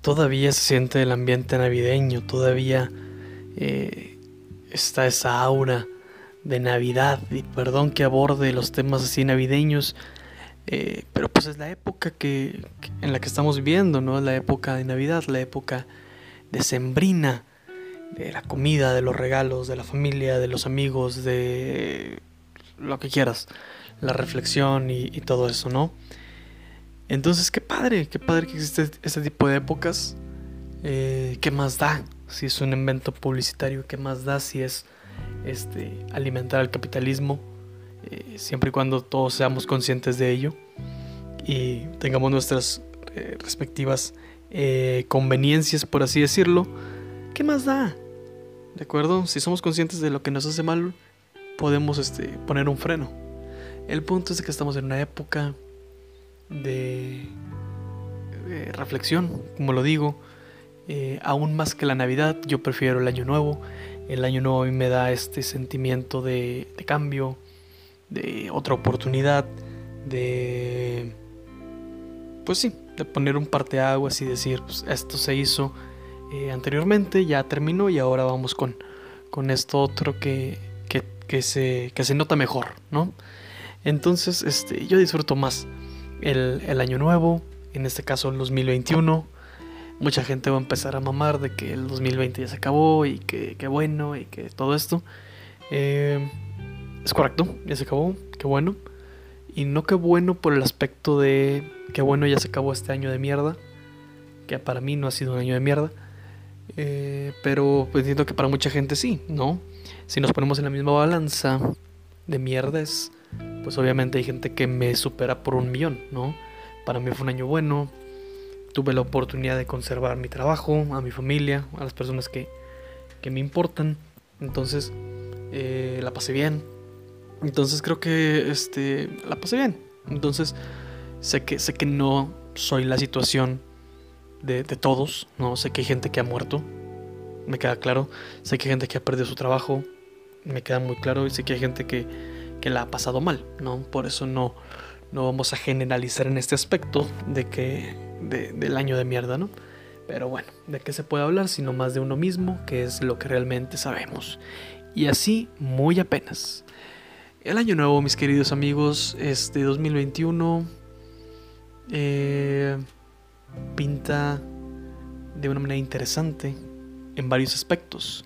todavía se siente el ambiente navideño, todavía eh, está esa aura de Navidad. Y perdón que aborde los temas así navideños, eh, pero pues es la época que, en la que estamos viviendo, ¿no? La época de Navidad, la época decembrina, de la comida, de los regalos, de la familia, de los amigos, de lo que quieras, la reflexión y, todo eso, ¿no? Entonces, qué padre, qué padre que existe este tipo de épocas. Eh, ¿Qué más da si es un invento publicitario? ¿Qué más da si es este, alimentar el capitalismo? Eh, siempre y cuando todos seamos conscientes de ello y tengamos nuestras eh, respectivas conveniencias, por así decirlo. ¿Qué más da? ¿De acuerdo? Si somos conscientes de lo que nos hace mal, podemos este, poner un freno. El punto es que estamos en una época de, reflexión, como lo digo. Eh, aún más que la Navidad, yo prefiero el Año Nuevo. El Año Nuevo me da este sentimiento de, cambio, de otra oportunidad, de. Pues sí, de poner un parteaguas y decir, pues esto se hizo eh, anteriormente, ya terminó y ahora vamos con, con esto otro que, que, se, que se nota mejor, ¿no? Entonces, este, yo disfruto más el, año nuevo, en este caso el 2021. Mucha gente va a empezar a mamar de que el 2020 ya se acabó y que, que bueno y que todo esto. Eh, es correcto, ya se acabó, qué bueno. Y no qué bueno por el aspecto de que bueno ya se acabó este año de mierda, que para mí no ha sido un año de mierda, eh, pero pues, entiendo que para mucha gente sí, ¿no? Si nos ponemos en la misma balanza de mierdas, pues obviamente hay gente que me supera por un millón, ¿no? Para mí fue un año bueno, tuve la oportunidad de conservar mi trabajo, a mi familia, a las personas que, que me importan, entonces eh, la pasé bien. Entonces creo que este, la pasé bien. Entonces sé que, sé que no soy la situación de, todos, ¿no? Sé que hay gente que ha muerto, me queda claro. Sé que hay gente que ha perdido su trabajo, me queda muy claro. Y sé que hay gente que, que la ha pasado mal, ¿no? Por eso no, no vamos a generalizar en este aspecto de que del año de mierda, ¿no? Pero bueno, ¿de qué se puede hablar sino más de uno mismo, que es lo que realmente sabemos? Y así, muy apenas. El año nuevo, mis queridos amigos, este 2021 eh, pinta de una manera interesante en varios aspectos,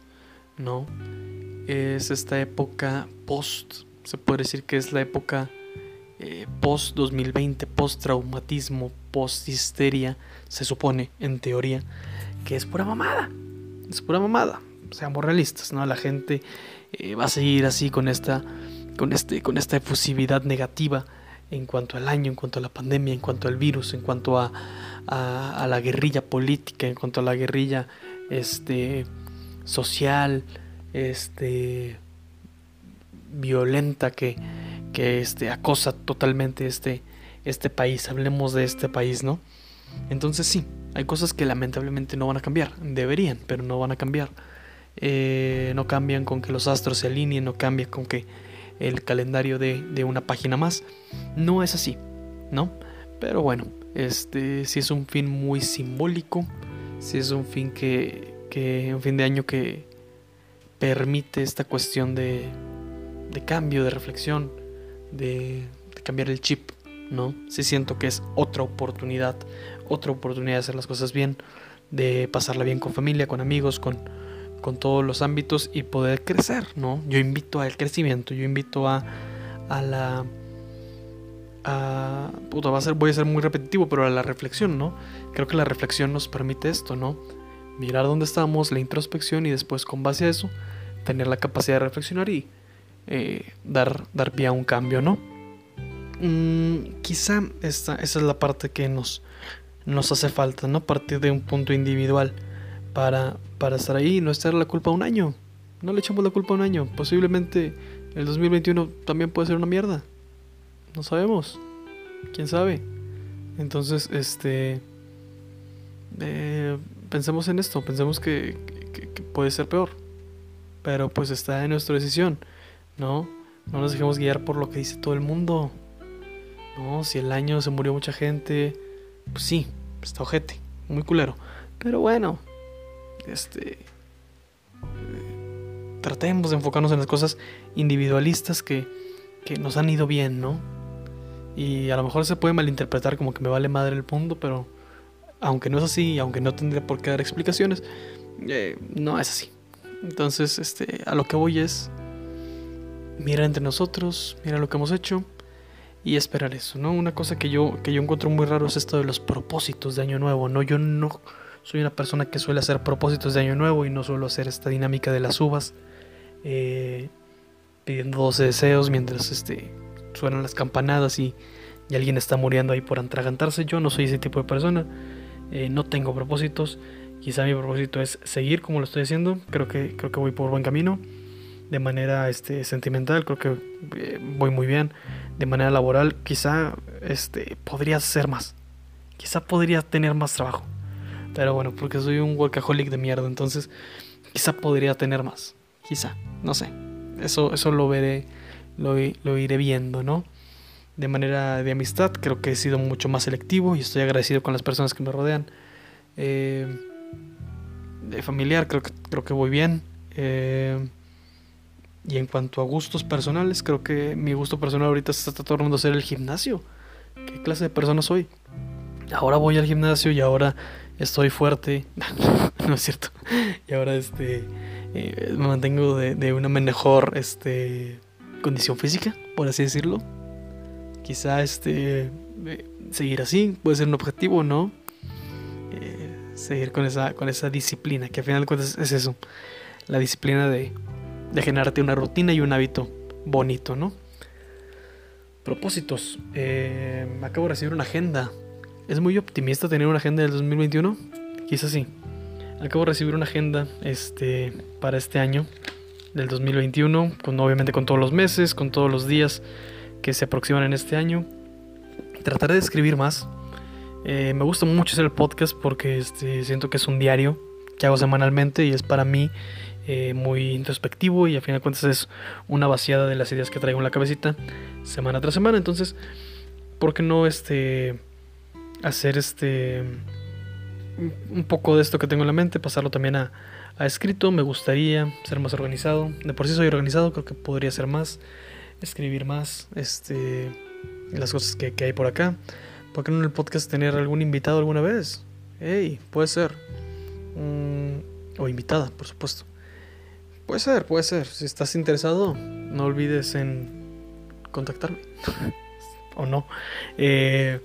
¿no? Es esta época post, se puede decir que es la época eh, post 2020, post traumatismo, post histeria, se supone, en teoría, que es pura mamada, es pura mamada, seamos realistas, ¿no? La gente eh, va a seguir así con esta, con este, con esta efusividad negativa en cuanto al año, en cuanto a la pandemia, en cuanto al virus, en cuanto a, a, la guerrilla política, en cuanto a la guerrilla este, social, este, violenta que, que este, acosa totalmente este, este país. Hablemos de este país, ¿no? Entonces sí, hay cosas que lamentablemente no van a cambiar. Deberían, pero no van a cambiar. Eh, no cambian con que los astros se alineen, no cambian con que el calendario de, de una página más. No es así, ¿no? Pero bueno, este sí es un fin muy simbólico, si es un fin que, que un fin de año que permite esta cuestión de, de cambio, de reflexión, de, cambiar el chip, ¿no? Sí siento que es otra oportunidad, otra oportunidad de hacer las cosas bien, de pasarla bien con familia, con amigos, con, con todos los ámbitos y poder crecer, ¿no? Yo invito al crecimiento, yo invito a, a la a, puta, va a ser, voy a ser muy repetitivo, pero a la reflexión, ¿no? Creo que la reflexión nos permite esto, ¿no? Mirar dónde estamos, la introspección y después con base a eso tener la capacidad de reflexionar y eh, dar, dar pie a un cambio, ¿no? Mm, quizá esta, esa es la parte que nos, nos hace falta, ¿no? Partir de un punto individual para, para estar ahí y no estar la culpa a un año. No le echamos la culpa a un año. Posiblemente el 2021 también puede ser una mierda. No sabemos. ¿Quién sabe? Entonces, este... Eh, pensemos en esto, pensemos que, puede ser peor. Pero pues está en nuestra decisión, ¿no? No nos dejemos guiar por lo que dice todo el mundo. No, si el año se murió mucha gente, pues sí, está ojete, muy culero. Pero bueno, este tratemos de enfocarnos en las cosas individualistas que, que nos han ido bien, ¿no? Y a lo mejor se puede malinterpretar como que me vale madre el mundo, pero aunque no es así, aunque no tendría por qué dar explicaciones, eh, no es así. Entonces, este, a lo que voy es, mira entre nosotros, mira lo que hemos hecho y esperar eso, ¿no? Una cosa que yo, que yo encuentro muy raro es esto de los propósitos de Año Nuevo, ¿no? Yo no soy una persona que suele hacer propósitos de Año Nuevo y no suelo hacer esta dinámica de las uvas eh, pidiendo 12 deseos mientras este, suenan las campanadas y, alguien está muriendo ahí por atragantarse. Yo no soy ese tipo de persona, eh, no tengo propósitos. Quizá mi propósito es seguir como lo estoy haciendo. Creo que, creo que voy por buen camino. De manera este, sentimental, creo que eh, voy muy bien. De manera laboral, quizá este, podría ser más. Quizá podría tener más trabajo. Pero bueno, porque soy un workaholic de mierda. Entonces, quizá podría tener más. Quizá, no sé. Eso, eso lo veré, lo, lo iré viendo, ¿no? De manera de amistad, creo que he sido mucho más selectivo y estoy agradecido con las personas que me rodean. Eh, de familiar, creo que, creo que voy bien. Eh, y en cuanto a gustos personales, creo que mi gusto personal ahorita se está tornando a ser el gimnasio. ¿Qué clase de persona soy? Ahora voy al gimnasio y ahora estoy fuerte. no es cierto. Y ahora este eh, me mantengo de, una mejor este, condición física, por así decirlo. Quizá este, eh, seguir así puede ser un objetivo, ¿no? Eh, seguir con esa, con esa disciplina, que al final de cuentas es eso, la disciplina de, de generarte una rutina y un hábito bonito, ¿no? Propósitos. acabo de recibir una agenda. ¿Es muy optimista tener una agenda del 2021? Quizás sí. Acabo de recibir una agenda este, para este año del 2021, con, obviamente con todos los meses, con todos los días que se aproximan en este año. Trataré de escribir más. Eh, me gusta mucho hacer el podcast porque este, siento que es un diario que hago semanalmente y es para mí eh, muy introspectivo y a fin de cuentas es una vaciada de las ideas que traigo en la cabecita semana tras semana. Entonces, ¿por qué no este, hacer este un poco de esto que tengo en la mente, pasarlo también a, escrito. Me gustaría ser más organizado. De por sí soy organizado, creo que podría ser más. Escribir más este, las cosas que, hay por acá. ¿Por qué no en el podcast tener algún invitado alguna vez? Hey, puede ser. Mm, o invitada, por supuesto. Puede ser, puede ser. Si estás interesado, no olvides en contactarme. o no. Eh,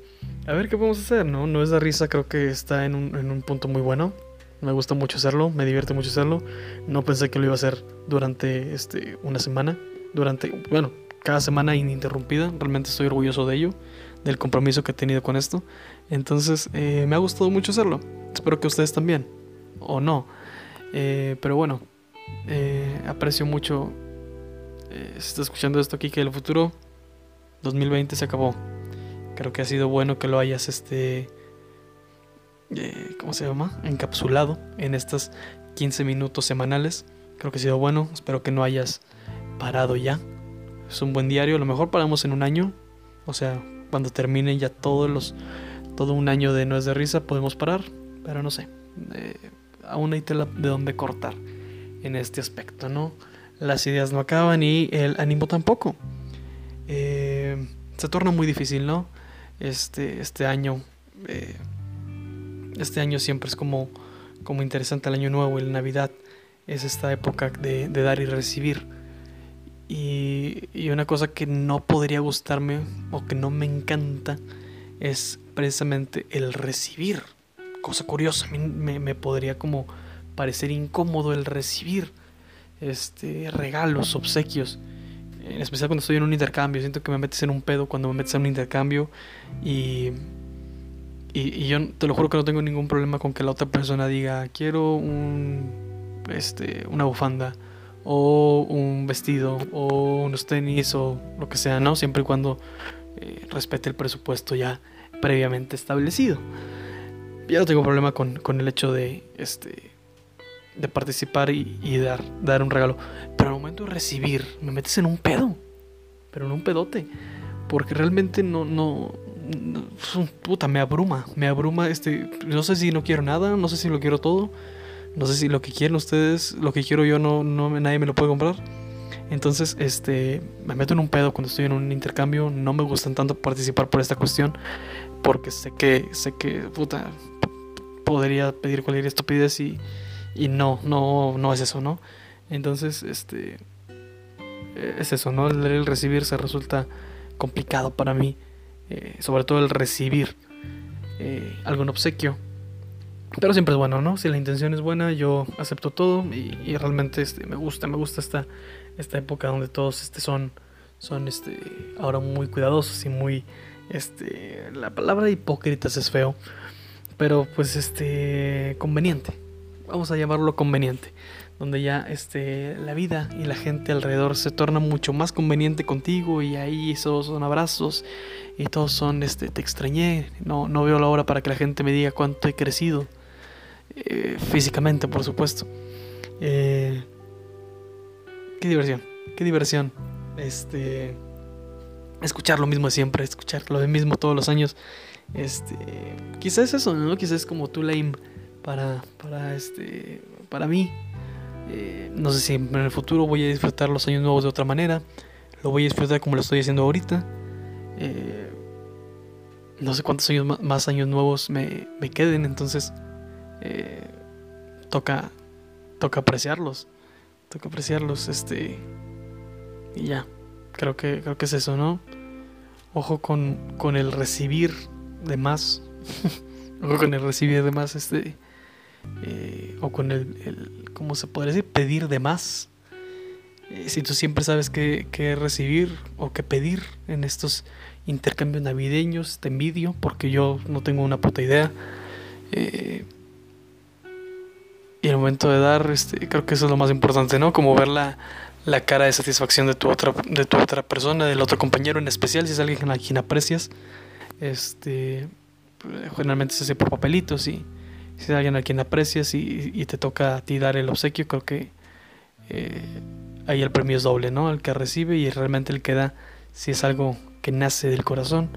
a ver qué podemos hacer, ¿no? No es de risa, creo que está en un, en un punto muy bueno. Me gusta mucho hacerlo, me divierte mucho hacerlo. No pensé que lo iba a hacer durante este, una semana. Durante, bueno, cada semana ininterrumpida. Realmente estoy orgulloso de ello, del compromiso que he tenido con esto. Entonces, eh, me ha gustado mucho hacerlo. Espero que ustedes también. O no. Eh, pero bueno, eh, aprecio mucho. si está escuchando esto aquí, que el futuro 2020 se acabó. Creo que ha sido bueno que lo hayas, este, eh, ¿cómo se llama? Encapsulado en estas 15 minutos semanales. Creo que ha sido bueno. Espero que no hayas parado ya. Es un buen diario. A lo mejor paramos en un año. O sea, cuando termine ya todos los, todo un año de No es de risa, podemos parar. Pero no sé. Eh, aún hay tela de dónde cortar en este aspecto, ¿no? Las ideas no acaban y el ánimo tampoco. Eh, se torna muy difícil, ¿no? este, este año. Eh, este año siempre es como, como interesante el año nuevo la Navidad. Es esta época de, dar y recibir. Y, y, una cosa que no podría gustarme o que no me encanta es precisamente el recibir. Cosa curiosa, me, me podría como parecer incómodo el recibir este, regalos, obsequios en especial cuando estoy en un intercambio, siento que me metes en un pedo cuando me metes en un intercambio y, y, yo te lo juro que no tengo ningún problema con que la otra persona diga, quiero un, este, una bufanda o un vestido o unos tenis o lo que sea, ¿no? Siempre y cuando eh, respete el presupuesto ya previamente establecido. Ya no tengo problema con, con el hecho de, este, de participar y, dar, dar un regalo. Pero al momento de recibir, me metes en un pedo. Pero en un pedote. Porque realmente no, no, puta, me abruma, me abruma, este, no sé si no quiero nada, no sé si lo quiero todo, no sé si lo que quieren ustedes, lo que quiero yo no, no nadie me lo puede comprar. Entonces, este, me meto en un pedo cuando estoy en un intercambio, no me gustan tanto participar por esta cuestión, porque sé que, sé que, puta, podría pedir cualquier estupidez y, y no, no, no es eso, ¿no? Entonces, este, es eso, ¿no? El, recibir se resulta complicado para mí, eh, sobre todo el recibir eh, algún obsequio. Pero siempre es bueno, ¿no? Si la intención es buena, yo acepto todo y, realmente este, me gusta, me gusta esta, esta época donde todos este, son, son este, ahora muy cuidadosos y muy, este, la palabra hipócritas es feo, pero pues este, conveniente, vamos a llamarlo conveniente donde ya este, la vida y la gente alrededor se torna mucho más conveniente contigo y ahí todos son abrazos y todos son, este, te extrañé, no, no veo la hora para que la gente me diga cuánto he crecido, eh, físicamente por supuesto. Eh, qué diversión, qué diversión, este, escuchar lo mismo de siempre, escuchar lo mismo todos los años, este, quizás eso, ¿no? Quizás como tu lame para, para, este, para mí eh, no sé si en el futuro voy a disfrutar los años nuevos de otra manera. Lo voy a disfrutar como lo estoy haciendo ahorita. Eh, no sé cuántos años más, años nuevos me, queden. Entonces eh, toca, toca apreciarlos. Toca apreciarlos. Este. Y ya. Creo que, creo que es eso, ¿no? Ojo con, con el recibir de más. Ojo con el recibir de más. Este eh, o con el, ¿cómo se podría decir? Pedir de más. Eh, si tú siempre sabes qué, recibir o qué pedir en estos intercambios navideños, te envidio porque yo no tengo una puta idea. Eh, y el momento de dar, este, creo que eso es lo más importante, ¿no? Como ver la, la cara de satisfacción de tu otra, de tu otra persona, del otro compañero en especial, si es alguien a quien aprecias. Este, generalmente se hace por papelitos y si es alguien a quien aprecias y, te toca a ti dar el obsequio, creo que eh, ahí el premio es doble, ¿no? El que recibe y realmente el que da, si es algo que nace del corazón,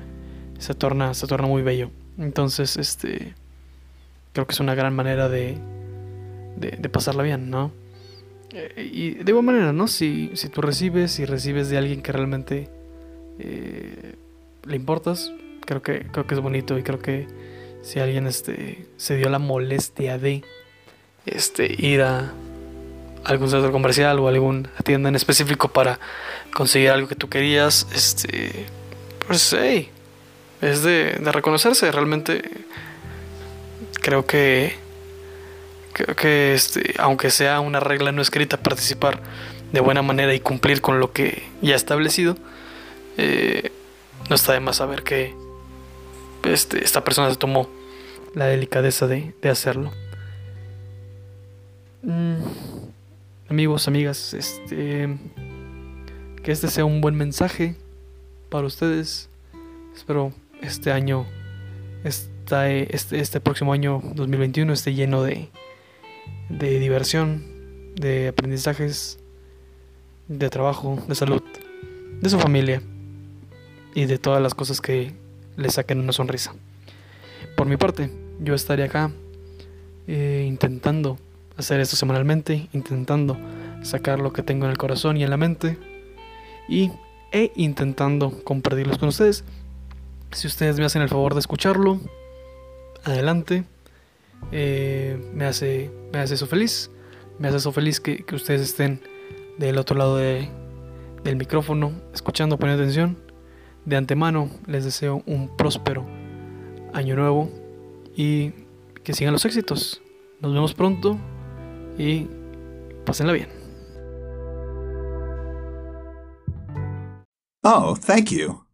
se torna, se torna muy bello. Entonces, este, creo que es una gran manera de, de, pasarla bien, ¿no? Eh, y de igual manera, ¿no? Si, si tú recibes y recibes de alguien que realmente eh, le importas, creo que, creo que es bonito y creo que si alguien este, se dio la molestia de este, ir a algún centro comercial o alguna tienda en específico para conseguir algo que tú querías, este, pues hey, es de, reconocerse. Realmente creo que, creo que este, aunque sea una regla no escrita, participar de buena manera y cumplir con lo que ya establecido, eh, no está de más saber que este, esta persona se tomó la delicadeza de, hacerlo. Mm, amigos, amigas, este, que este sea un buen mensaje para ustedes. Espero este año, este, este próximo año 2021 esté lleno de, de diversión, de aprendizajes, de trabajo, de salud, de su familia y de todas las cosas que le saquen una sonrisa. Por mi parte, yo estaré acá eh, intentando hacer esto semanalmente, intentando sacar lo que tengo en el corazón y en la mente y e intentando compartirlos con ustedes. Si ustedes me hacen el favor de escucharlo, adelante. Eh, me, hace, me hace eso feliz. Me hace eso feliz que, que ustedes estén del otro lado de, del micrófono, escuchando, poniendo atención. De antemano les deseo un próspero año nuevo y que sigan los éxitos. Nos vemos pronto y pásenla bien. Oh, thank you.